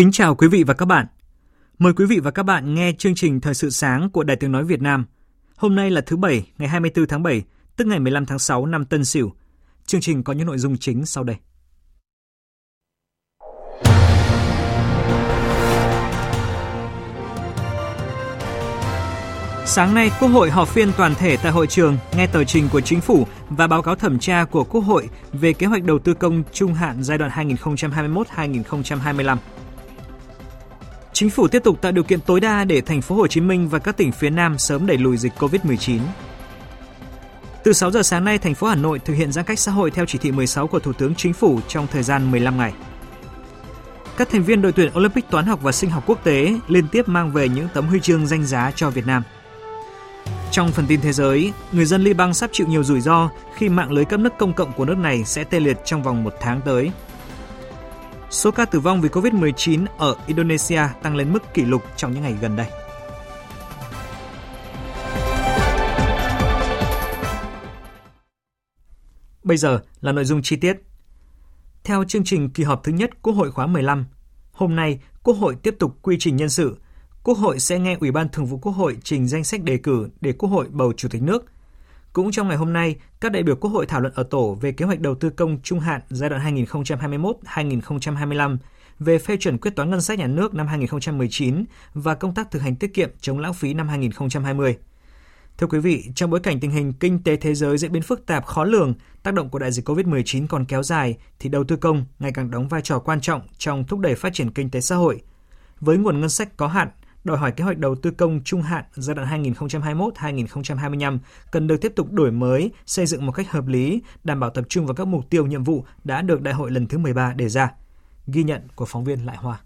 Kính chào quý vị và các bạn. Mời quý vị và các bạn nghe chương trình Thời sự sáng của Đài Tiếng Nói Việt Nam. Hôm nay là thứ Bảy, ngày 24 tháng 7, tức ngày 15 tháng 6 năm Tân Sửu. Chương trình có những nội dung chính sau đây. Sáng nay, Quốc hội họp phiên toàn thể tại hội trường nghe tờ trình của Chính phủ và báo cáo thẩm tra của Quốc hội về kế hoạch đầu tư công trung hạn giai đoạn 2021-2025. Chính phủ tiếp tục tạo điều kiện tối đa để thành phố Hồ Chí Minh và các tỉnh phía Nam sớm đẩy lùi dịch Covid-19. Từ 6 giờ sáng nay, thành phố Hà Nội thực hiện giãn cách xã hội theo chỉ thị 16 của Thủ tướng Chính phủ trong thời gian 15 ngày. Các thành viên đội tuyển Olympic toán học và sinh học quốc tế liên tiếp mang về những tấm huy chương danh giá cho Việt Nam. Trong phần tin thế giới, người dân Liban sắp chịu nhiều rủi ro khi mạng lưới cấp nước công cộng của nước này sẽ tê liệt trong vòng một tháng tới. Số ca tử vong vì COVID-19 ở Indonesia tăng lên mức kỷ lục trong những ngày gần đây. Bây giờ là nội dung chi tiết. Theo chương trình kỳ họp thứ nhất Quốc hội khóa 15, hôm nay Quốc hội tiếp tục quy trình nhân sự. Quốc hội sẽ nghe Ủy ban Thường vụ Quốc hội trình danh sách đề cử để Quốc hội bầu Chủ tịch nước – cũng trong ngày hôm nay, các đại biểu Quốc hội thảo luận ở tổ về kế hoạch đầu tư công trung hạn giai đoạn 2021-2025 về phê chuẩn quyết toán ngân sách nhà nước năm 2019 và công tác thực hành tiết kiệm chống lãng phí năm 2020. Thưa quý vị, trong bối cảnh tình hình kinh tế thế giới diễn biến phức tạp khó lường, tác động của đại dịch COVID-19 còn kéo dài thì đầu tư công ngày càng đóng vai trò quan trọng trong thúc đẩy phát triển kinh tế xã hội. Với nguồn ngân sách có hạn, đòi hỏi kế hoạch đầu tư công trung hạn giai đoạn 2021-2025 cần được tiếp tục đổi mới, xây dựng một cách hợp lý, đảm bảo tập trung vào các mục tiêu nhiệm vụ đã được đại hội lần thứ 13 đề ra. Ghi nhận của phóng viên Lại Hoa.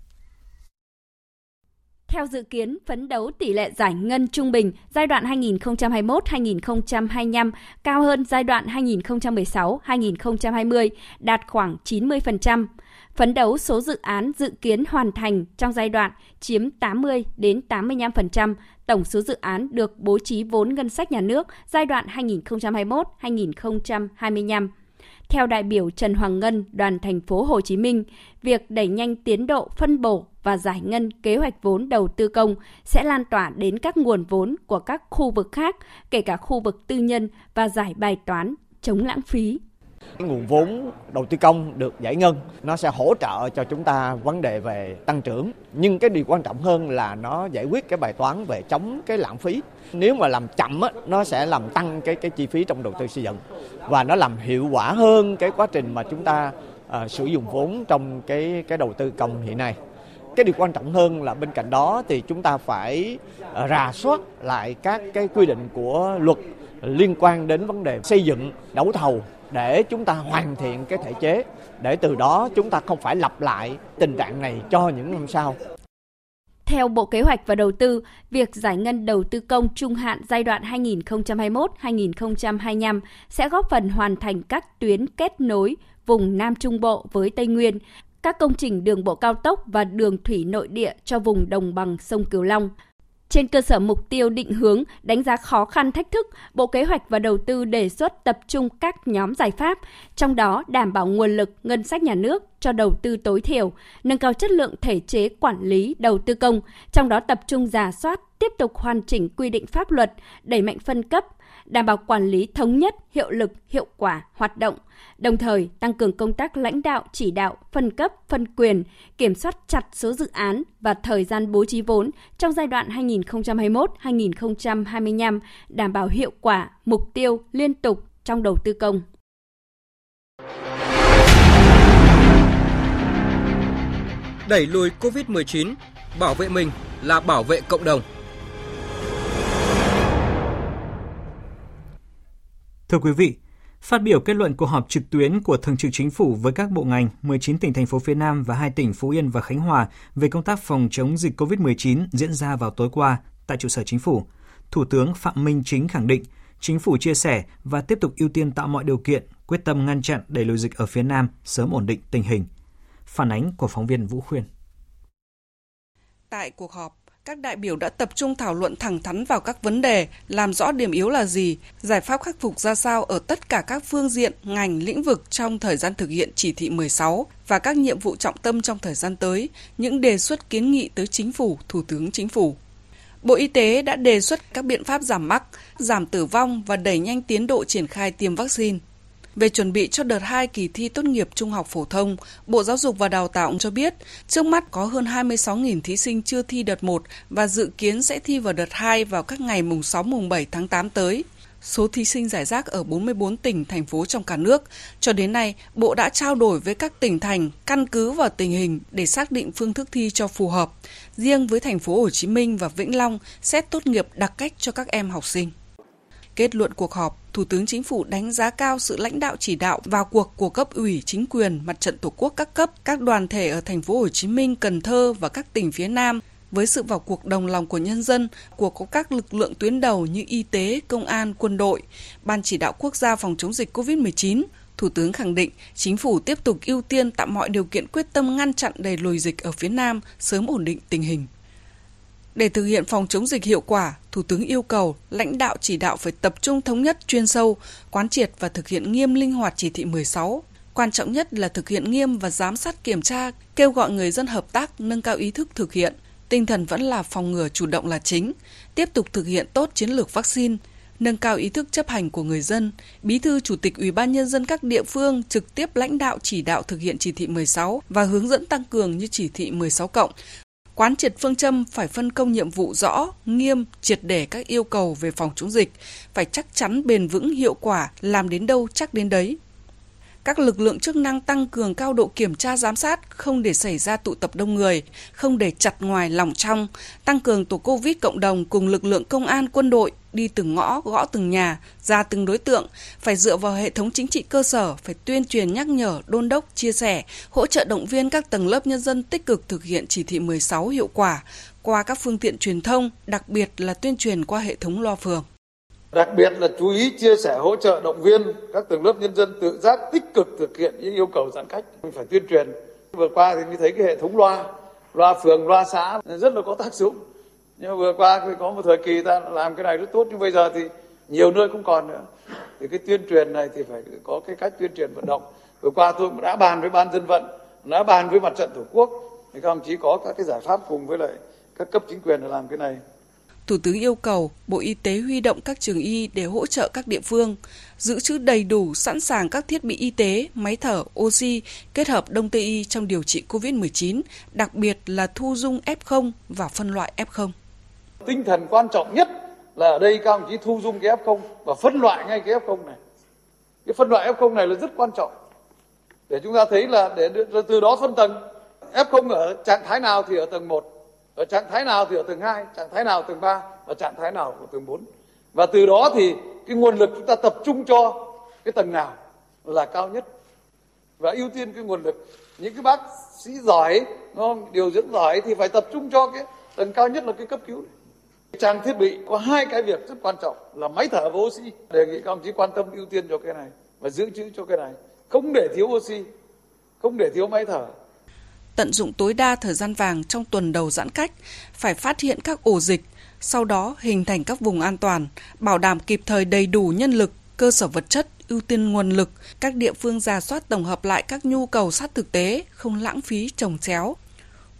Theo dự kiến, phấn đấu tỷ lệ giải ngân trung bình giai đoạn 2021-2025 cao hơn giai đoạn 2016-2020, đạt khoảng 90% phấn đấu số dự án dự kiến hoàn thành trong giai đoạn chiếm 80 đến 85% tổng số dự án được bố trí vốn ngân sách nhà nước giai đoạn 2021-2025. Theo đại biểu Trần Hoàng Ngân, đoàn thành phố Hồ Chí Minh, việc đẩy nhanh tiến độ phân bổ và giải ngân kế hoạch vốn đầu tư công sẽ lan tỏa đến các nguồn vốn của các khu vực khác, kể cả khu vực tư nhân và giải bài toán chống lãng phí cái nguồn vốn đầu tư công được giải ngân nó sẽ hỗ trợ cho chúng ta vấn đề về tăng trưởng. Nhưng cái điều quan trọng hơn là nó giải quyết cái bài toán về chống cái lãng phí. Nếu mà làm chậm á, nó sẽ làm tăng cái cái chi phí trong đầu tư xây dựng. Và nó làm hiệu quả hơn cái quá trình mà chúng ta à, sử dụng vốn trong cái cái đầu tư công hiện nay. Cái điều quan trọng hơn là bên cạnh đó thì chúng ta phải ờ, rà soát lại các cái quy định của luật liên quan đến vấn đề xây dựng đấu thầu để chúng ta hoàn thiện cái thể chế để từ đó chúng ta không phải lặp lại tình trạng này cho những năm sau. Theo Bộ Kế hoạch và Đầu tư, việc giải ngân đầu tư công trung hạn giai đoạn 2021-2025 sẽ góp phần hoàn thành các tuyến kết nối vùng Nam Trung Bộ với Tây Nguyên, các công trình đường bộ cao tốc và đường thủy nội địa cho vùng đồng bằng sông Cửu Long, trên cơ sở mục tiêu định hướng, đánh giá khó khăn thách thức, Bộ Kế hoạch và Đầu tư đề xuất tập trung các nhóm giải pháp, trong đó đảm bảo nguồn lực ngân sách nhà nước cho đầu tư tối thiểu, nâng cao chất lượng thể chế quản lý đầu tư công, trong đó tập trung giả soát, tiếp tục hoàn chỉnh quy định pháp luật, đẩy mạnh phân cấp, đảm bảo quản lý thống nhất, hiệu lực, hiệu quả, hoạt động, đồng thời tăng cường công tác lãnh đạo, chỉ đạo, phân cấp, phân quyền, kiểm soát chặt số dự án và thời gian bố trí vốn trong giai đoạn 2021-2025, đảm bảo hiệu quả, mục tiêu liên tục trong đầu tư công. Đẩy lùi Covid-19, bảo vệ mình là bảo vệ cộng đồng. Thưa quý vị, Phát biểu kết luận cuộc họp trực tuyến của Thường trực Chính phủ với các bộ ngành, 19 tỉnh thành phố phía Nam và hai tỉnh Phú Yên và Khánh Hòa về công tác phòng chống dịch COVID-19 diễn ra vào tối qua tại trụ sở Chính phủ, Thủ tướng Phạm Minh Chính khẳng định Chính phủ chia sẻ và tiếp tục ưu tiên tạo mọi điều kiện, quyết tâm ngăn chặn đẩy lùi dịch ở phía Nam, sớm ổn định tình hình. Phản ánh của phóng viên Vũ Khuyên. Tại cuộc họp, các đại biểu đã tập trung thảo luận thẳng thắn vào các vấn đề, làm rõ điểm yếu là gì, giải pháp khắc phục ra sao ở tất cả các phương diện, ngành, lĩnh vực trong thời gian thực hiện chỉ thị 16 và các nhiệm vụ trọng tâm trong thời gian tới, những đề xuất kiến nghị tới Chính phủ, Thủ tướng Chính phủ. Bộ Y tế đã đề xuất các biện pháp giảm mắc, giảm tử vong và đẩy nhanh tiến độ triển khai tiêm vaccine. Về chuẩn bị cho đợt 2 kỳ thi tốt nghiệp trung học phổ thông, Bộ Giáo dục và Đào tạo cho biết trước mắt có hơn 26.000 thí sinh chưa thi đợt 1 và dự kiến sẽ thi vào đợt 2 vào các ngày mùng 6 mùng 7 tháng 8 tới. Số thí sinh giải rác ở 44 tỉnh, thành phố trong cả nước. Cho đến nay, Bộ đã trao đổi với các tỉnh thành căn cứ vào tình hình để xác định phương thức thi cho phù hợp. Riêng với thành phố Hồ Chí Minh và Vĩnh Long xét tốt nghiệp đặc cách cho các em học sinh. Kết luận cuộc họp, Thủ tướng Chính phủ đánh giá cao sự lãnh đạo chỉ đạo vào cuộc của cấp ủy chính quyền, mặt trận tổ quốc các cấp, các đoàn thể ở thành phố Hồ Chí Minh, Cần Thơ và các tỉnh phía Nam với sự vào cuộc đồng lòng của nhân dân, của các lực lượng tuyến đầu như y tế, công an, quân đội, Ban chỉ đạo quốc gia phòng chống dịch COVID-19, Thủ tướng khẳng định chính phủ tiếp tục ưu tiên tạo mọi điều kiện quyết tâm ngăn chặn đẩy lùi dịch ở phía Nam, sớm ổn định tình hình. Để thực hiện phòng chống dịch hiệu quả, Thủ tướng yêu cầu lãnh đạo chỉ đạo phải tập trung thống nhất chuyên sâu, quán triệt và thực hiện nghiêm linh hoạt chỉ thị 16. Quan trọng nhất là thực hiện nghiêm và giám sát kiểm tra, kêu gọi người dân hợp tác, nâng cao ý thức thực hiện. Tinh thần vẫn là phòng ngừa chủ động là chính, tiếp tục thực hiện tốt chiến lược vaccine, nâng cao ý thức chấp hành của người dân, Bí thư Chủ tịch Ủy ban nhân dân các địa phương trực tiếp lãnh đạo chỉ đạo thực hiện chỉ thị 16 và hướng dẫn tăng cường như chỉ thị 16 cộng, Quán triệt phương châm phải phân công nhiệm vụ rõ, nghiêm, triệt để các yêu cầu về phòng chống dịch, phải chắc chắn bền vững hiệu quả, làm đến đâu chắc đến đấy. Các lực lượng chức năng tăng cường cao độ kiểm tra giám sát, không để xảy ra tụ tập đông người, không để chặt ngoài lòng trong, tăng cường tổ Covid cộng đồng cùng lực lượng công an quân đội đi từng ngõ, gõ từng nhà, ra từng đối tượng, phải dựa vào hệ thống chính trị cơ sở, phải tuyên truyền nhắc nhở, đôn đốc, chia sẻ, hỗ trợ động viên các tầng lớp nhân dân tích cực thực hiện chỉ thị 16 hiệu quả qua các phương tiện truyền thông, đặc biệt là tuyên truyền qua hệ thống loa phường. Đặc biệt là chú ý chia sẻ hỗ trợ động viên các tầng lớp nhân dân tự giác tích cực thực hiện những yêu cầu giãn cách. Mình phải tuyên truyền. Vừa qua thì mình thấy cái hệ thống loa, loa phường, loa xã rất là có tác dụng. Nhưng mà vừa qua thì có một thời kỳ ta làm cái này rất tốt nhưng bây giờ thì nhiều nơi cũng còn nữa. Thì cái tuyên truyền này thì phải có cái cách tuyên truyền vận động. Vừa qua tôi cũng đã bàn với ban dân vận đã bàn với mặt trận tổ quốc. Thì các ông chí có các cái giải pháp cùng với lại các cấp chính quyền để làm cái này. Thủ tướng yêu cầu Bộ Y tế huy động các trường y để hỗ trợ các địa phương, giữ trữ đầy đủ sẵn sàng các thiết bị y tế, máy thở, oxy kết hợp đông tây y trong điều trị COVID-19, đặc biệt là thu dung F0 và phân loại F0. Tinh thần quan trọng nhất là ở đây các ông chí thu dung cái F0 và phân loại ngay cái F0 này. Cái phân loại F0 này là rất quan trọng. Để chúng ta thấy là để từ đó phân tầng F0 ở trạng thái nào thì ở tầng 1, ở trạng thái nào thì ở tầng 2, trạng thái nào tầng 3 và trạng thái nào của tầng 4. Và từ đó thì cái nguồn lực chúng ta tập trung cho cái tầng nào là cao nhất. Và ưu tiên cái nguồn lực. Những cái bác sĩ giỏi không? điều dưỡng giỏi thì phải tập trung cho cái tầng cao nhất là cái cấp cứu. Trang thiết bị có hai cái việc rất quan trọng là máy thở và oxy. Đề nghị các ông chí quan tâm ưu tiên cho cái này và giữ chữ cho cái này. Không để thiếu oxy không để thiếu máy thở tận dụng tối đa thời gian vàng trong tuần đầu giãn cách phải phát hiện các ổ dịch sau đó hình thành các vùng an toàn bảo đảm kịp thời đầy đủ nhân lực cơ sở vật chất ưu tiên nguồn lực các địa phương ra soát tổng hợp lại các nhu cầu sát thực tế không lãng phí trồng chéo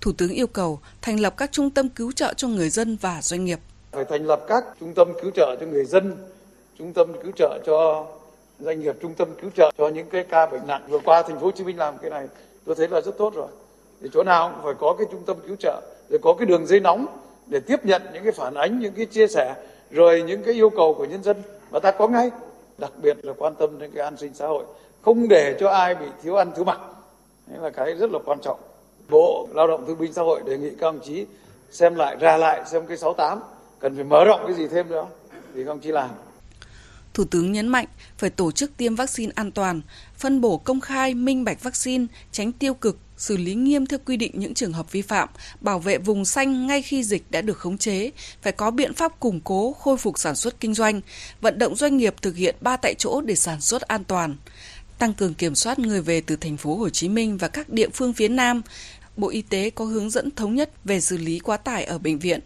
Thủ tướng yêu cầu thành lập các trung tâm cứu trợ cho người dân và doanh nghiệp. Phải thành lập các trung tâm cứu trợ cho người dân, trung tâm cứu trợ cho doanh nghiệp, trung tâm cứu trợ cho những cái ca bệnh nặng. Vừa qua thành phố Hồ Chí Minh làm cái này, tôi thấy là rất tốt rồi. Thì chỗ nào cũng phải có cái trung tâm cứu trợ, rồi có cái đường dây nóng để tiếp nhận những cái phản ánh, những cái chia sẻ, rồi những cái yêu cầu của nhân dân và ta có ngay. Đặc biệt là quan tâm đến cái an sinh xã hội, không để cho ai bị thiếu ăn thiếu mặc. Đấy là cái rất là quan trọng. Bộ Lao động Thương binh Xã hội đề nghị các đồng chí xem lại ra lại xem cái 68 cần phải mở rộng cái gì thêm nữa thì các đồng chí làm. Thủ tướng nhấn mạnh phải tổ chức tiêm vaccine an toàn, phân bổ công khai, minh bạch vaccine, tránh tiêu cực, xử lý nghiêm theo quy định những trường hợp vi phạm, bảo vệ vùng xanh ngay khi dịch đã được khống chế, phải có biện pháp củng cố, khôi phục sản xuất kinh doanh, vận động doanh nghiệp thực hiện ba tại chỗ để sản xuất an toàn, tăng cường kiểm soát người về từ thành phố Hồ Chí Minh và các địa phương phía Nam. Bộ Y tế có hướng dẫn thống nhất về xử lý quá tải ở bệnh viện.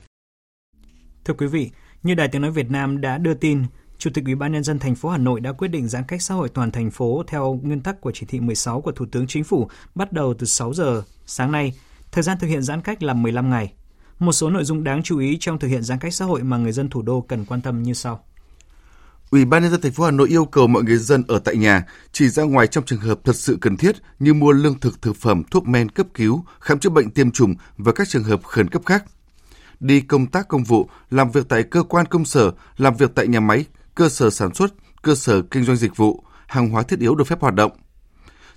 Thưa quý vị, như Đài Tiếng nói Việt Nam đã đưa tin, Chủ tịch Ủy ban nhân dân thành phố Hà Nội đã quyết định giãn cách xã hội toàn thành phố theo nguyên tắc của chỉ thị 16 của Thủ tướng Chính phủ bắt đầu từ 6 giờ sáng nay. Thời gian thực hiện giãn cách là 15 ngày. Một số nội dung đáng chú ý trong thực hiện giãn cách xã hội mà người dân thủ đô cần quan tâm như sau. Ủy ban nhân dân thành phố Hà Nội yêu cầu mọi người dân ở tại nhà chỉ ra ngoài trong trường hợp thật sự cần thiết như mua lương thực, thực phẩm, thuốc men cấp cứu, khám chữa bệnh tiêm chủng và các trường hợp khẩn cấp khác. Đi công tác công vụ, làm việc tại cơ quan công sở, làm việc tại nhà máy, cơ sở sản xuất, cơ sở kinh doanh dịch vụ, hàng hóa thiết yếu được phép hoạt động.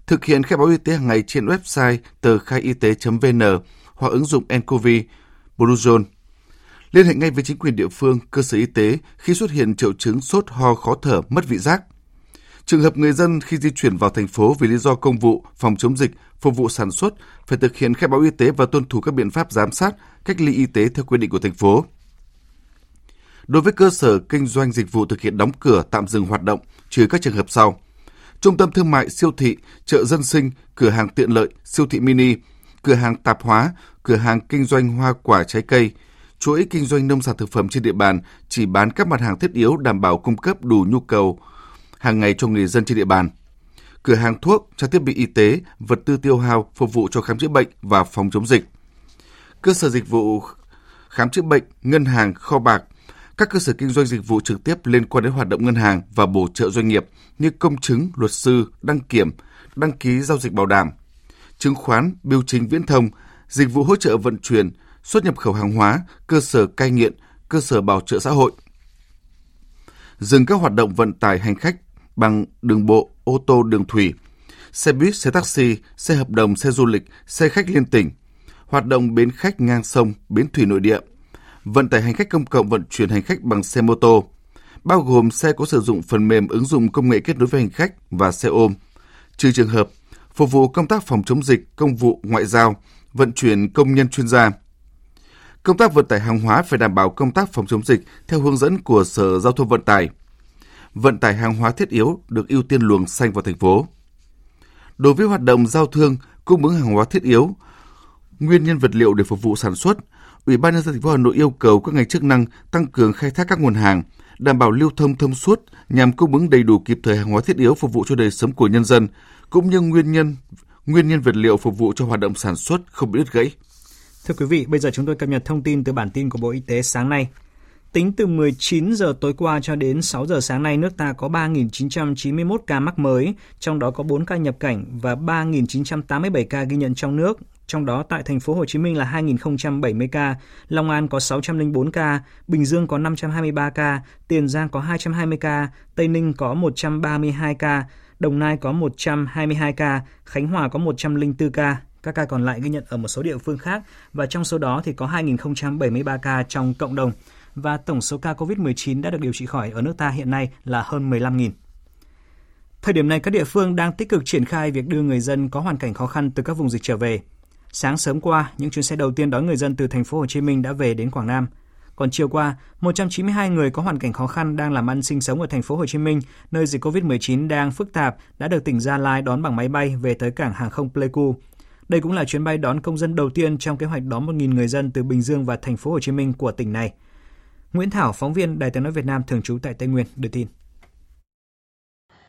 Thực hiện khai báo y tế hàng ngày trên website tờ khai y tế.vn hoặc ứng dụng nCoV, Bluezone. Liên hệ ngay với chính quyền địa phương, cơ sở y tế khi xuất hiện triệu chứng sốt, ho, khó thở, mất vị giác. Trường hợp người dân khi di chuyển vào thành phố vì lý do công vụ, phòng chống dịch, phục vụ sản xuất phải thực hiện khai báo y tế và tuân thủ các biện pháp giám sát, cách ly y tế theo quy định của thành phố. Đối với cơ sở kinh doanh dịch vụ thực hiện đóng cửa tạm dừng hoạt động, trừ các trường hợp sau. Trung tâm thương mại, siêu thị, chợ dân sinh, cửa hàng tiện lợi, siêu thị mini, cửa hàng tạp hóa, cửa hàng kinh doanh hoa quả trái cây, chuỗi kinh doanh nông sản thực phẩm trên địa bàn chỉ bán các mặt hàng thiết yếu đảm bảo cung cấp đủ nhu cầu hàng ngày cho người dân trên địa bàn. Cửa hàng thuốc, trang thiết bị y tế, vật tư tiêu hao phục vụ cho khám chữa bệnh và phòng chống dịch. Cơ sở dịch vụ khám chữa bệnh, ngân hàng, kho bạc, các cơ sở kinh doanh dịch vụ trực tiếp liên quan đến hoạt động ngân hàng và bổ trợ doanh nghiệp như công chứng, luật sư, đăng kiểm, đăng ký giao dịch bảo đảm, chứng khoán, biêu chính viễn thông, dịch vụ hỗ trợ vận chuyển, xuất nhập khẩu hàng hóa, cơ sở cai nghiện, cơ sở bảo trợ xã hội. Dừng các hoạt động vận tải hành khách bằng đường bộ, ô tô đường thủy, xe buýt, xe taxi, xe hợp đồng, xe du lịch, xe khách liên tỉnh, hoạt động bến khách ngang sông, bến thủy nội địa, vận tải hành khách công cộng vận chuyển hành khách bằng xe mô tô, bao gồm xe có sử dụng phần mềm ứng dụng công nghệ kết nối với hành khách và xe ôm, trừ trường hợp phục vụ công tác phòng chống dịch, công vụ ngoại giao, vận chuyển công nhân chuyên gia. Công tác vận tải hàng hóa phải đảm bảo công tác phòng chống dịch theo hướng dẫn của Sở Giao thông Vận tải. Vận tải hàng hóa thiết yếu được ưu tiên luồng xanh vào thành phố. Đối với hoạt động giao thương, cung ứng hàng hóa thiết yếu, nguyên nhân vật liệu để phục vụ sản xuất, Ủy ban nhân dân thành phố Hà Nội yêu cầu các ngành chức năng tăng cường khai thác các nguồn hàng, đảm bảo lưu thông thông suốt nhằm cung ứng đầy đủ kịp thời hàng hóa thiết yếu phục vụ cho đời sống của nhân dân, cũng như nguyên nhân nguyên nhân vật liệu phục vụ cho hoạt động sản xuất không bị đứt gãy. Thưa quý vị, bây giờ chúng tôi cập nhật thông tin từ bản tin của Bộ Y tế sáng nay. Tính từ 19 giờ tối qua cho đến 6 giờ sáng nay, nước ta có 3.991 ca mắc mới, trong đó có 4 ca nhập cảnh và 3.987 ca ghi nhận trong nước. Trong đó tại thành phố Hồ Chí Minh là 2.070 ca, Long An có 604 ca, Bình Dương có 523 ca, Tiền Giang có 220 ca, Tây Ninh có 132 ca, Đồng Nai có 122 ca, Khánh Hòa có 104 ca, các ca còn lại ghi nhận ở một số địa phương khác và trong số đó thì có 2.073 ca trong cộng đồng và tổng số ca COVID-19 đã được điều trị khỏi ở nước ta hiện nay là hơn 15.000. Thời điểm này, các địa phương đang tích cực triển khai việc đưa người dân có hoàn cảnh khó khăn từ các vùng dịch trở về. Sáng sớm qua, những chuyến xe đầu tiên đón người dân từ thành phố Hồ Chí Minh đã về đến Quảng Nam. Còn chiều qua, 192 người có hoàn cảnh khó khăn đang làm ăn sinh sống ở thành phố Hồ Chí Minh, nơi dịch Covid-19 đang phức tạp, đã được tỉnh Gia Lai đón bằng máy bay về tới cảng hàng không Pleiku. Đây cũng là chuyến bay đón công dân đầu tiên trong kế hoạch đón 1.000 người dân từ Bình Dương và thành phố Hồ Chí Minh của tỉnh này. Nguyễn Thảo, phóng viên Đài Tiếng nói Việt Nam thường trú tại Tây Nguyên đưa tin.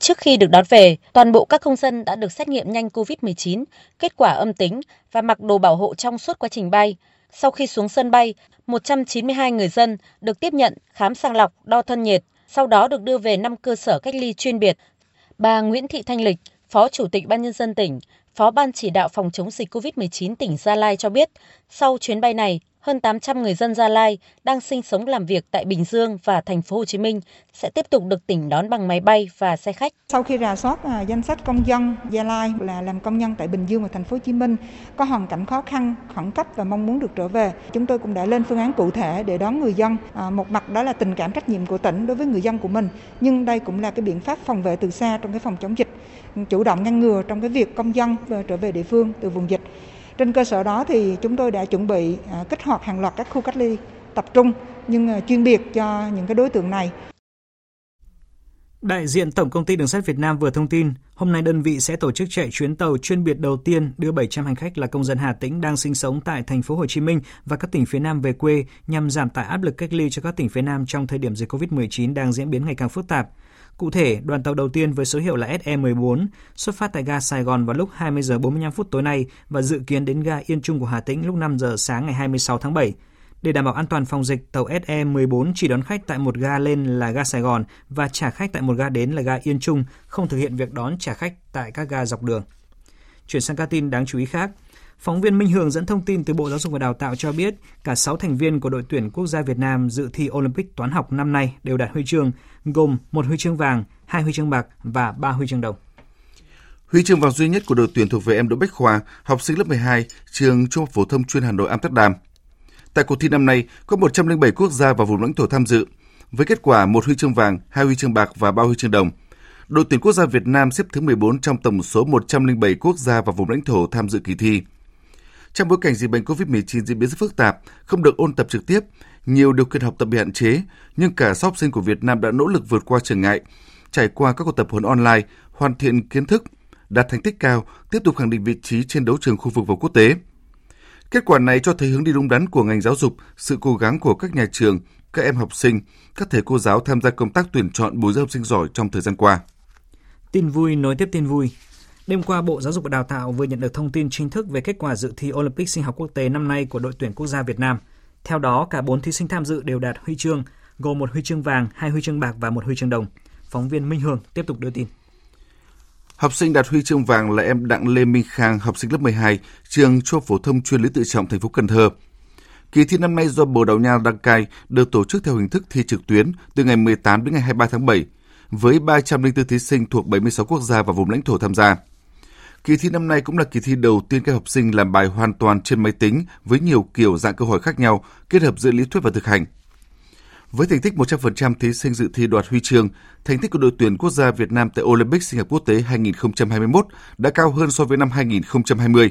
Trước khi được đón về, toàn bộ các công dân đã được xét nghiệm nhanh COVID-19, kết quả âm tính và mặc đồ bảo hộ trong suốt quá trình bay. Sau khi xuống sân bay, 192 người dân được tiếp nhận khám sàng lọc, đo thân nhiệt, sau đó được đưa về 5 cơ sở cách ly chuyên biệt. Bà Nguyễn Thị Thanh Lịch, Phó Chủ tịch Ban Nhân dân tỉnh, Phó Ban chỉ đạo phòng chống dịch COVID-19 tỉnh Gia Lai cho biết, sau chuyến bay này, hơn 800 người dân Gia Lai đang sinh sống làm việc tại Bình Dương và thành phố Hồ Chí Minh sẽ tiếp tục được tỉnh đón bằng máy bay và xe khách. Sau khi rà soát à, danh sách công dân Gia Lai là làm công nhân tại Bình Dương và thành phố Hồ Chí Minh có hoàn cảnh khó khăn, khẩn cấp và mong muốn được trở về, chúng tôi cũng đã lên phương án cụ thể để đón người dân. À, một mặt đó là tình cảm trách nhiệm của tỉnh đối với người dân của mình, nhưng đây cũng là cái biện pháp phòng vệ từ xa trong cái phòng chống dịch, chủ động ngăn ngừa trong cái việc công dân ờ, trở về địa phương từ vùng dịch. Trên cơ sở đó thì chúng tôi đã chuẩn bị à, kích hoạt hàng loạt các khu cách ly tập trung nhưng à, chuyên biệt cho những cái đối tượng này. Đại diện Tổng công ty Đường sắt Việt Nam vừa thông tin, hôm nay đơn vị sẽ tổ chức chạy chuyến tàu chuyên biệt đầu tiên đưa 700 hành khách là công dân Hà Tĩnh đang sinh sống tại thành phố Hồ Chí Minh và các tỉnh phía Nam về quê nhằm giảm tải áp lực cách ly cho các tỉnh phía Nam trong thời điểm dịch COVID-19 đang diễn biến ngày càng phức tạp. Cụ thể, đoàn tàu đầu tiên với số hiệu là SE14 xuất phát tại ga Sài Gòn vào lúc 20 giờ 45 phút tối nay và dự kiến đến ga Yên Trung của Hà Tĩnh lúc 5 giờ sáng ngày 26 tháng 7. Để đảm bảo an toàn phòng dịch, tàu SE14 chỉ đón khách tại một ga lên là ga Sài Gòn và trả khách tại một ga đến là ga Yên Trung, không thực hiện việc đón trả khách tại các ga dọc đường. Chuyển sang các tin đáng chú ý khác. Phóng viên Minh Hường dẫn thông tin từ Bộ Giáo dục và Đào tạo cho biết, cả 6 thành viên của đội tuyển quốc gia Việt Nam dự thi Olympic toán học năm nay đều đạt huy chương, gồm một huy chương vàng, hai huy chương bạc và ba huy chương đồng. Huy chương vàng duy nhất của đội tuyển thuộc về em Đỗ Bách Khoa, học sinh lớp 12, trường Trung học phổ thông chuyên Hà Nội Amsterdam. Tại cuộc thi năm nay, có 107 quốc gia và vùng lãnh thổ tham dự, với kết quả một huy chương vàng, hai huy chương bạc và ba huy chương đồng. Đội tuyển quốc gia Việt Nam xếp thứ 14 trong tổng số 107 quốc gia và vùng lãnh thổ tham dự kỳ thi. Trong bối cảnh dịch bệnh COVID-19 diễn biến rất phức tạp, không được ôn tập trực tiếp, nhiều điều kiện học tập bị hạn chế, nhưng cả số học sinh của Việt Nam đã nỗ lực vượt qua trở ngại, trải qua các cuộc tập huấn online, hoàn thiện kiến thức, đạt thành tích cao, tiếp tục khẳng định vị trí trên đấu trường khu vực và quốc tế. Kết quả này cho thấy hướng đi đúng đắn của ngành giáo dục, sự cố gắng của các nhà trường, các em học sinh, các thầy cô giáo tham gia công tác tuyển chọn bồi dưỡng học sinh giỏi trong thời gian qua. Tin vui nối tiếp tin vui. Đêm qua, Bộ Giáo dục và Đào tạo vừa nhận được thông tin chính thức về kết quả dự thi Olympic sinh học quốc tế năm nay của đội tuyển quốc gia Việt Nam. Theo đó, cả 4 thí sinh tham dự đều đạt huy chương, gồm một huy chương vàng, hai huy chương bạc và một huy chương đồng. Phóng viên Minh Hường tiếp tục đưa tin. Học sinh đạt huy chương vàng là em Đặng Lê Minh Khang, học sinh lớp 12, trường Trung học phổ thông chuyên Lý Tự Trọng, thành phố Cần Thơ. Kỳ thi năm nay do Bồ Đào Nha đăng cai được tổ chức theo hình thức thi trực tuyến từ ngày 18 đến ngày 23 tháng 7, với 304 thí sinh thuộc 76 quốc gia và vùng lãnh thổ tham gia. Kỳ thi năm nay cũng là kỳ thi đầu tiên các học sinh làm bài hoàn toàn trên máy tính với nhiều kiểu dạng câu hỏi khác nhau, kết hợp giữa lý thuyết và thực hành. Với thành tích 100% thí sinh dự thi đoạt huy chương, thành tích của đội tuyển quốc gia Việt Nam tại Olympic sinh học quốc tế 2021 đã cao hơn so với năm 2020.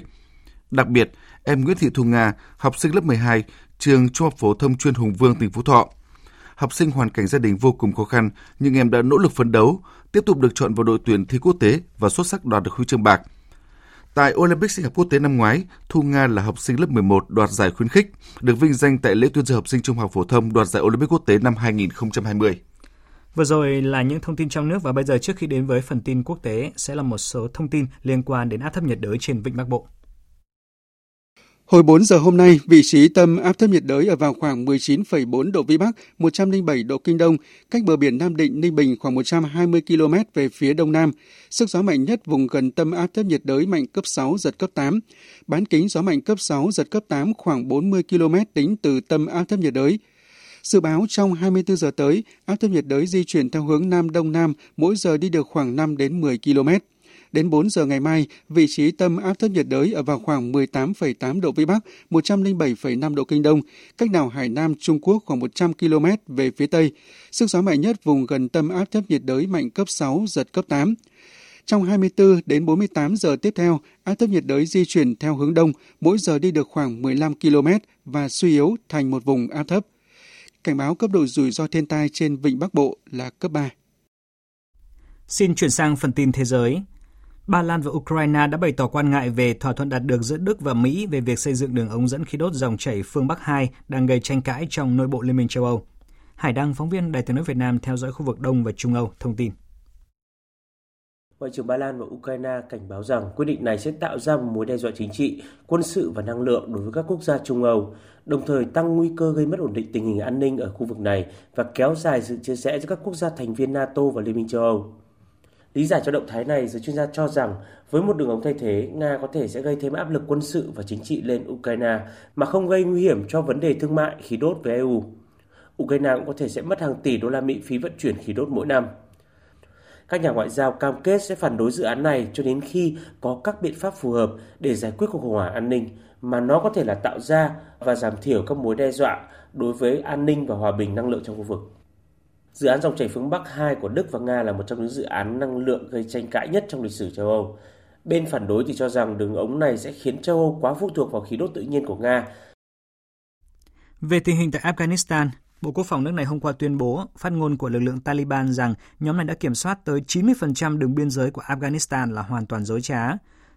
Đặc biệt, em Nguyễn Thị Thu Nga, học sinh lớp 12, trường Trung học phổ thông chuyên Hùng Vương, tỉnh Phú Thọ. Học sinh hoàn cảnh gia đình vô cùng khó khăn, nhưng em đã nỗ lực phấn đấu, tiếp tục được chọn vào đội tuyển thi quốc tế và xuất sắc đoạt được huy chương bạc. Tại Olympic sinh học quốc tế năm ngoái, Thu Nga là học sinh lớp 11 đoạt giải khuyến khích, được vinh danh tại lễ tuyên dương học sinh trung học phổ thông đoạt giải Olympic quốc tế năm 2020. Vừa rồi là những thông tin trong nước và bây giờ trước khi đến với phần tin quốc tế sẽ là một số thông tin liên quan đến áp thấp nhiệt đới trên vịnh Bắc Bộ. Hồi 4 giờ hôm nay, vị trí tâm áp thấp nhiệt đới ở vào khoảng 19,4 độ Vĩ Bắc, 107 độ Kinh Đông, cách bờ biển Nam Định, Ninh Bình khoảng 120 km về phía Đông Nam. Sức gió mạnh nhất vùng gần tâm áp thấp nhiệt đới mạnh cấp 6, giật cấp 8. Bán kính gió mạnh cấp 6, giật cấp 8 khoảng 40 km tính từ tâm áp thấp nhiệt đới. Dự báo trong 24 giờ tới, áp thấp nhiệt đới di chuyển theo hướng Nam Đông Nam, mỗi giờ đi được khoảng 5 đến 10 km. Đến 4 giờ ngày mai, vị trí tâm áp thấp nhiệt đới ở vào khoảng 18,8 độ Vĩ Bắc, 107,5 độ Kinh Đông, cách đảo Hải Nam Trung Quốc khoảng 100 km về phía Tây. Sức gió mạnh nhất vùng gần tâm áp thấp nhiệt đới mạnh cấp 6, giật cấp 8. Trong 24 đến 48 giờ tiếp theo, áp thấp nhiệt đới di chuyển theo hướng đông, mỗi giờ đi được khoảng 15 km và suy yếu thành một vùng áp thấp. Cảnh báo cấp độ rủi ro thiên tai trên vịnh Bắc Bộ là cấp 3. Xin chuyển sang phần tin thế giới. Ba Lan và Ukraine đã bày tỏ quan ngại về thỏa thuận đạt được giữa Đức và Mỹ về việc xây dựng đường ống dẫn khí đốt dòng chảy phương Bắc 2 đang gây tranh cãi trong nội bộ Liên minh châu Âu. Hải Đăng, phóng viên Đài tiếng nói Việt Nam theo dõi khu vực Đông và Trung Âu, thông tin. Ngoại trưởng Ba Lan và Ukraine cảnh báo rằng quyết định này sẽ tạo ra một mối đe dọa chính trị, quân sự và năng lượng đối với các quốc gia Trung Âu, đồng thời tăng nguy cơ gây mất ổn định tình hình an ninh ở khu vực này và kéo dài sự chia rẽ giữa các quốc gia thành viên NATO và Liên minh châu Âu. Lý giải cho động thái này, giới chuyên gia cho rằng với một đường ống thay thế, Nga có thể sẽ gây thêm áp lực quân sự và chính trị lên Ukraine mà không gây nguy hiểm cho vấn đề thương mại khí đốt với EU. Ukraine cũng có thể sẽ mất hàng tỷ đô la Mỹ phí vận chuyển khí đốt mỗi năm. Các nhà ngoại giao cam kết sẽ phản đối dự án này cho đến khi có các biện pháp phù hợp để giải quyết cuộc khủng hoảng an ninh mà nó có thể là tạo ra và giảm thiểu các mối đe dọa đối với an ninh và hòa bình năng lượng trong khu vực. Dự án dòng chảy phương Bắc 2 của Đức và Nga là một trong những dự án năng lượng gây tranh cãi nhất trong lịch sử châu Âu. Bên phản đối thì cho rằng đường ống này sẽ khiến châu Âu quá phụ thuộc vào khí đốt tự nhiên của Nga. Về tình hình tại Afghanistan, Bộ Quốc phòng nước này hôm qua tuyên bố phát ngôn của lực lượng Taliban rằng nhóm này đã kiểm soát tới 90% đường biên giới của Afghanistan là hoàn toàn dối trá.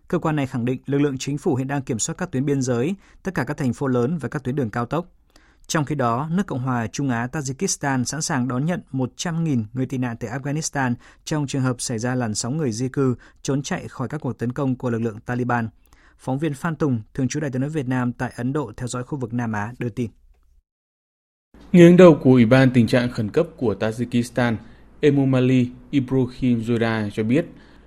Cơ quan này khẳng định lực lượng chính phủ hiện đang kiểm soát các tuyến biên giới, tất cả các thành phố lớn và các tuyến đường cao tốc. Trong khi đó, nước Cộng hòa Trung Á Tajikistan sẵn sàng đón nhận 100.000 người tị nạn từ Afghanistan trong trường hợp xảy ra làn sóng người di cư trốn chạy khỏi các cuộc tấn công của lực lượng Taliban. Phóng viên Phan Tùng, thường trú Đại tiếng nói Việt Nam tại Ấn Độ theo dõi khu vực Nam Á đưa tin. Người đứng đầu của Ủy ban tình trạng khẩn cấp của Tajikistan, Emomali Ibrahim Zoda cho biết,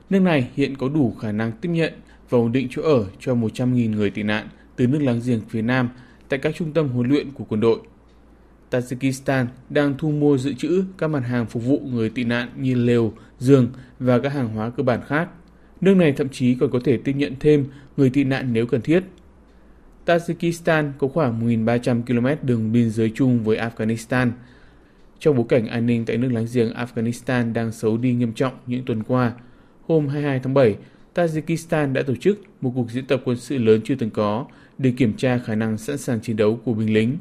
nước này hiện có đủ khả năng tiếp nhận và ổn định chỗ ở cho 100.000 người tị nạn từ nước láng giềng phía Nam tại các trung tâm huấn luyện của quân đội. Tajikistan đang thu mua dự trữ các mặt hàng phục vụ người tị nạn như lều, giường và các hàng hóa cơ bản khác. Nước này thậm chí còn có thể tiếp nhận thêm người tị nạn nếu cần thiết. Tajikistan có khoảng 1.300 km đường biên giới chung với Afghanistan. Trong bối cảnh an ninh tại nước láng giềng Afghanistan đang xấu đi nghiêm trọng những tuần qua, hôm 22 tháng 7, Tajikistan đã tổ chức một cuộc diễn tập quân sự lớn chưa từng có để kiểm tra khả năng sẵn sàng chiến đấu của binh lính.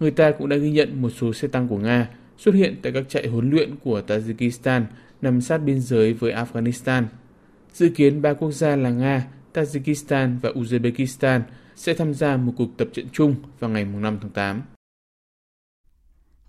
Người ta cũng đã ghi nhận một số xe tăng của Nga xuất hiện tại các trại huấn luyện của Tajikistan nằm sát biên giới với Afghanistan. Dự kiến ba quốc gia là Nga, Tajikistan và Uzbekistan sẽ tham gia một cuộc tập trận chung vào ngày 5 tháng 8.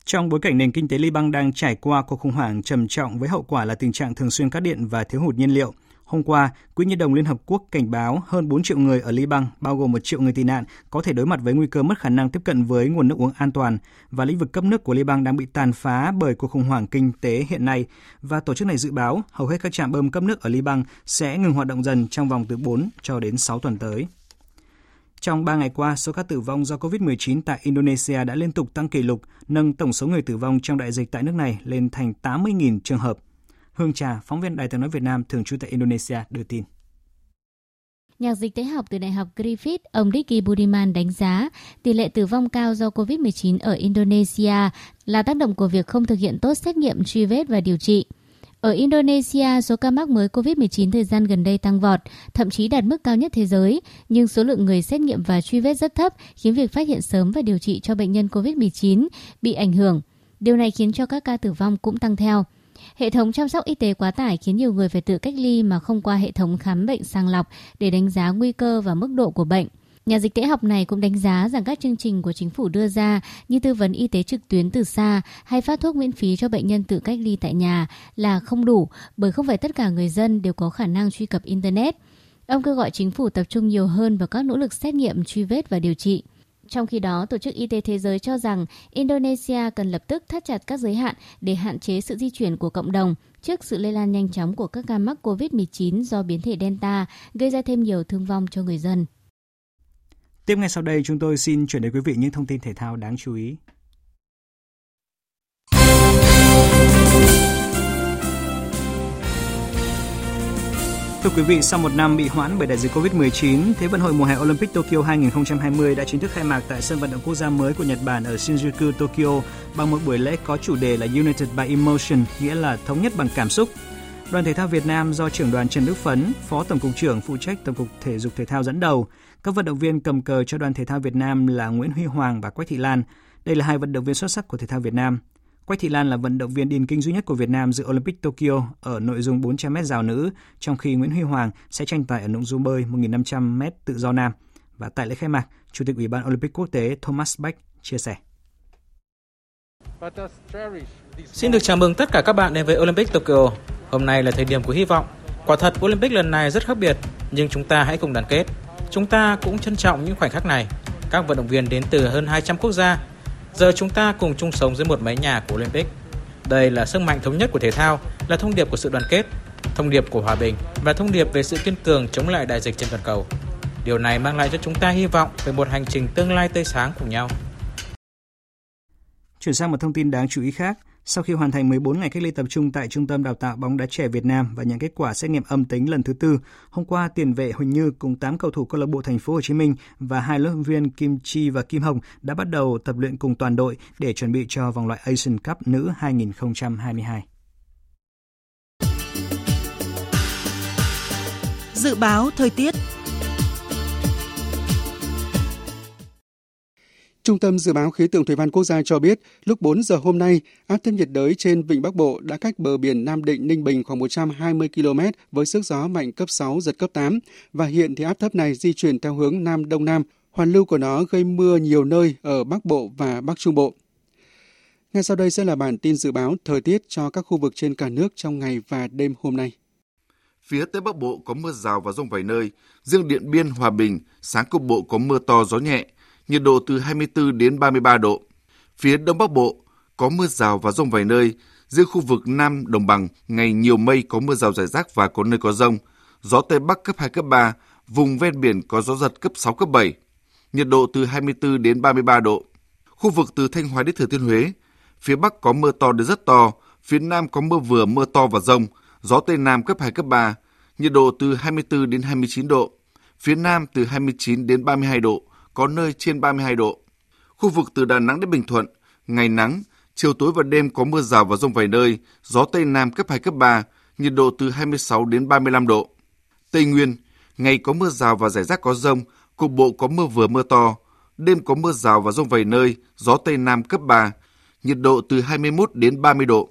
Trong bối cảnh nền kinh tế Liban đang trải qua cuộc khủng hoảng trầm trọng với hậu quả là tình trạng thường xuyên cắt điện và thiếu hụt nhiên liệu, Hôm qua, Quỹ Nhi đồng Liên Hợp Quốc cảnh báo hơn 4 triệu người ở Liban, bao gồm 1 triệu người tị nạn, có thể đối mặt với nguy cơ mất khả năng tiếp cận với nguồn nước uống an toàn và lĩnh vực cấp nước của Liban đang bị tàn phá bởi cuộc khủng hoảng kinh tế hiện nay và tổ chức này dự báo hầu hết các trạm bơm cấp nước ở Liban sẽ ngừng hoạt động dần trong vòng từ 4 cho đến 6 tuần tới. Trong 3 ngày qua, số ca tử vong do COVID-19 tại Indonesia đã liên tục tăng kỷ lục, nâng tổng số người tử vong trong đại dịch tại nước này lên thành 80.000 trường hợp. Hương Trà, phóng viên Đài tiếng nói Việt Nam thường trú tại Indonesia đưa tin. Nhà dịch tế học từ Đại học Griffith, ông Ricky Budiman đánh giá tỷ lệ tử vong cao do COVID-19 ở Indonesia là tác động của việc không thực hiện tốt xét nghiệm truy vết và điều trị. Ở Indonesia, số ca mắc mới COVID-19 thời gian gần đây tăng vọt, thậm chí đạt mức cao nhất thế giới, nhưng số lượng người xét nghiệm và truy vết rất thấp khiến việc phát hiện sớm và điều trị cho bệnh nhân COVID-19 bị ảnh hưởng. Điều này khiến cho các ca tử vong cũng tăng theo. Hệ thống chăm sóc y tế quá tải khiến nhiều người phải tự cách ly mà không qua hệ thống khám bệnh sàng lọc để đánh giá nguy cơ và mức độ của bệnh. Nhà dịch tễ học này cũng đánh giá rằng các chương trình của chính phủ đưa ra như tư vấn y tế trực tuyến từ xa hay phát thuốc miễn phí cho bệnh nhân tự cách ly tại nhà là không đủ bởi không phải tất cả người dân đều có khả năng truy cập Internet. Ông kêu gọi chính phủ tập trung nhiều hơn vào các nỗ lực xét nghiệm, truy vết và điều trị. Trong khi đó, Tổ chức Y tế Thế giới cho rằng Indonesia cần lập tức thắt chặt các giới hạn để hạn chế sự di chuyển của cộng đồng trước sự lây lan nhanh chóng của các ca mắc COVID-19 do biến thể Delta, gây ra thêm nhiều thương vong cho người dân. Tiếp ngay sau đây, chúng tôi xin chuyển đến quý vị những thông tin thể thao đáng chú ý. Thưa quý vị, sau một năm bị hoãn bởi đại dịch Covid-19, Thế vận hội mùa hè Olympic Tokyo 2020 đã chính thức khai mạc tại sân vận động quốc gia mới của Nhật Bản ở Shinjuku, Tokyo bằng một buổi lễ có chủ đề là United by Emotion, nghĩa là thống nhất bằng cảm xúc. Đoàn thể thao Việt Nam do trưởng đoàn Trần Đức Phấn, Phó Tổng cục trưởng phụ trách Tổng cục Thể dục Thể thao dẫn đầu. Các vận động viên cầm cờ cho đoàn thể thao Việt Nam là Nguyễn Huy Hoàng và Quách Thị Lan. Đây là hai vận động viên xuất sắc của thể thao Việt Nam. Quách Thị Lan là vận động viên điền kinh duy nhất của Việt Nam dự Olympic Tokyo ở nội dung 400m rào nữ, trong khi Nguyễn Huy Hoàng sẽ tranh tài ở nội dung bơi 1500m tự do nam. Và tại lễ khai mạc, Chủ tịch Ủy ban Olympic Quốc tế Thomas Bach chia sẻ. Xin được chào mừng tất cả các bạn đến với Olympic Tokyo. Hôm nay là thời điểm của hy vọng. Quả thật Olympic lần này rất khác biệt, nhưng chúng ta hãy cùng đoàn kết. Chúng ta cũng trân trọng những khoảnh khắc này. Các vận động viên đến từ hơn 200 quốc gia Giờ chúng ta cùng chung sống dưới một mái nhà của Olympic. Đây là sức mạnh thống nhất của thể thao, là thông điệp của sự đoàn kết. thông điệp của hòa bình và thông điệp về sự kiên cường chống lại đại dịch trên toàn cầu. Điều này mang lại cho chúng ta hy vọng về một hành trình tương lai tươi sáng cùng nhau. Chuyển sang một thông tin đáng chú ý khác, sau khi hoàn thành 14 ngày cách ly tập trung tại Trung tâm Đào tạo bóng đá trẻ Việt Nam và nhận kết quả xét nghiệm âm tính lần thứ tư, hôm qua tiền vệ Huỳnh Như cùng 8 cầu thủ câu lạc bộ Thành phố Hồ Chí Minh và hai lớp viên Kim Chi và Kim Hồng đã bắt đầu tập luyện cùng toàn đội để chuẩn bị cho vòng loại Asian Cup nữ 2022. Dự báo thời tiết Trung tâm Dự báo Khí tượng Thủy văn Quốc gia cho biết, lúc 4 giờ hôm nay, áp thấp nhiệt đới trên Vịnh Bắc Bộ đã cách bờ biển Nam Định, Ninh Bình khoảng 120 km với sức gió mạnh cấp 6, giật cấp 8. Và hiện thì áp thấp này di chuyển theo hướng Nam Đông Nam. Hoàn lưu của nó gây mưa nhiều nơi ở Bắc Bộ và Bắc Trung Bộ. Ngay sau đây sẽ là bản tin dự báo thời tiết cho các khu vực trên cả nước trong ngày và đêm hôm nay. Phía Tây Bắc Bộ có mưa rào và rông vài nơi, riêng Điện Biên, Hòa Bình, sáng cục bộ có mưa to gió nhẹ, nhiệt độ từ 24 đến 33 độ. Phía Đông Bắc Bộ có mưa rào và rông vài nơi, riêng khu vực Nam Đồng Bằng ngày nhiều mây có mưa rào rải rác và có nơi có rông, gió Tây Bắc cấp 2, cấp 3, vùng ven biển có gió giật cấp 6, cấp 7, nhiệt độ từ 24 đến 33 độ. Khu vực từ Thanh Hóa đến Thừa Thiên Huế, phía Bắc có mưa to đến rất to, phía Nam có mưa vừa mưa to và rông, gió Tây Nam cấp 2, cấp 3, nhiệt độ từ 24 đến 29 độ, phía Nam từ 29 đến 32 độ, có nơi trên 32 độ. Khu vực từ Đà Nẵng đến Bình Thuận, ngày nắng, chiều tối và đêm có mưa rào và rông vài nơi, gió Tây Nam cấp 2, cấp 3, nhiệt độ từ 26 đến 35 độ. Tây Nguyên, ngày có mưa rào và rải rác có rông, cục bộ có mưa vừa mưa to, đêm có mưa rào và rông vài nơi, gió Tây Nam cấp 3, nhiệt độ từ 21 đến 30 độ.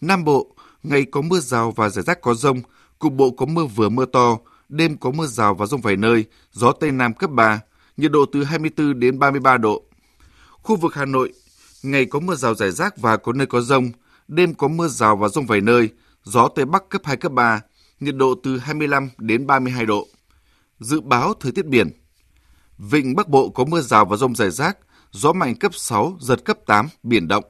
Nam Bộ, ngày có mưa rào và rải rác có rông, cục bộ có mưa vừa mưa to, đêm có mưa rào và rông vài nơi, gió Tây Nam cấp 3, nhiệt độ từ 24 đến 33 độ. Khu vực Hà Nội, ngày có mưa rào rải rác và có nơi có rông, đêm có mưa rào và rông vài nơi, gió Tây Bắc cấp 2, cấp 3, nhiệt độ từ 25 đến 32 độ. Dự báo thời tiết biển Vịnh Bắc Bộ có mưa rào và rông rải rác, gió mạnh cấp 6, giật cấp 8, biển động.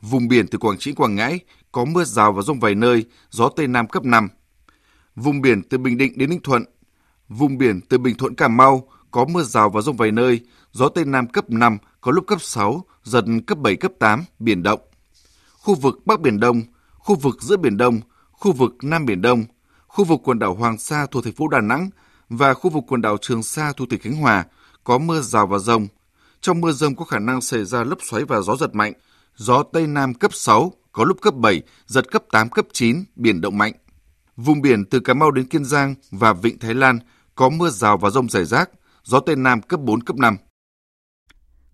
Vùng biển từ Quảng Trị, Quảng Ngãi có mưa rào và rông vài nơi, gió Tây Nam cấp 5. Vùng biển từ Bình Định đến Ninh Thuận, vùng biển từ Bình Thuận Cà Mau có mưa rào và rông vài nơi, gió Tây Nam cấp 5, có lúc cấp 6, giật cấp 7, cấp 8, biển động. Khu vực Bắc Biển Đông, khu vực giữa Biển Đông, khu vực Nam Biển Đông, khu vực quần đảo Hoàng Sa thuộc thành phố Đà Nẵng và khu vực quần đảo Trường Sa thuộc tỉnh Khánh Hòa có mưa rào và rông. Trong mưa rông có khả năng xảy ra lốc xoáy và gió giật mạnh. Gió Tây Nam cấp 6, có lúc cấp 7, giật cấp 8, cấp 9, biển động mạnh. Vùng biển từ Cà Mau đến Kiên Giang và Vịnh Thái Lan có mưa rào và rông rải rác, gió Tây Nam cấp 4, cấp 5.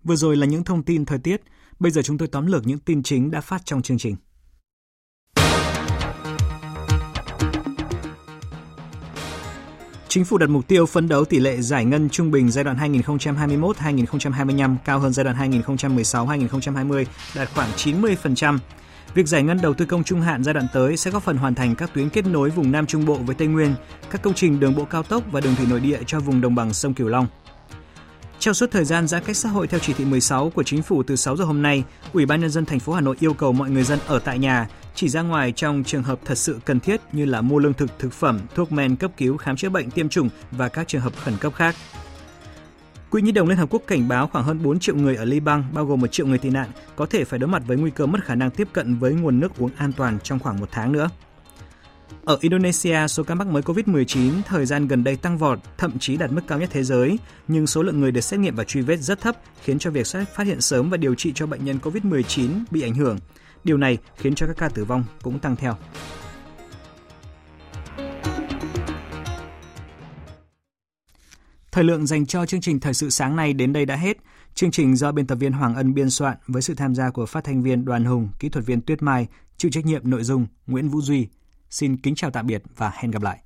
Vừa rồi là những thông tin thời tiết, bây giờ chúng tôi tóm lược những tin chính đã phát trong chương trình. Chính phủ đặt mục tiêu phấn đấu tỷ lệ giải ngân trung bình giai đoạn 2021-2025 cao hơn giai đoạn 2016-2020 đạt khoảng 90%. Việc giải ngân đầu tư công trung hạn giai đoạn tới sẽ góp phần hoàn thành các tuyến kết nối vùng Nam Trung Bộ với Tây Nguyên, các công trình đường bộ cao tốc và đường thủy nội địa cho vùng đồng bằng sông Cửu Long. Trong suốt thời gian giãn cách xã hội theo chỉ thị 16 của chính phủ từ 6 giờ hôm nay, Ủy ban nhân dân thành phố Hà Nội yêu cầu mọi người dân ở tại nhà, chỉ ra ngoài trong trường hợp thật sự cần thiết như là mua lương thực, thực phẩm, thuốc men cấp cứu, khám chữa bệnh, tiêm chủng và các trường hợp khẩn cấp khác. Quỹ Nhi đồng Liên Hợp Quốc cảnh báo khoảng hơn 4 triệu người ở Liban, bao gồm 1 triệu người tị nạn, có thể phải đối mặt với nguy cơ mất khả năng tiếp cận với nguồn nước uống an toàn trong khoảng một tháng nữa. Ở Indonesia, số ca mắc mới COVID-19 thời gian gần đây tăng vọt, thậm chí đạt mức cao nhất thế giới, nhưng số lượng người được xét nghiệm và truy vết rất thấp, khiến cho việc phát hiện sớm và điều trị cho bệnh nhân COVID-19 bị ảnh hưởng. Điều này khiến cho các ca tử vong cũng tăng theo. Thời lượng dành cho chương trình Thời sự sáng nay đến đây đã hết. Chương trình do biên tập viên Hoàng Ân biên soạn với sự tham gia của phát thanh viên Đoàn Hùng, kỹ thuật viên Tuyết Mai, chịu trách nhiệm nội dung Nguyễn Vũ Duy. Xin kính chào tạm biệt và hẹn gặp lại.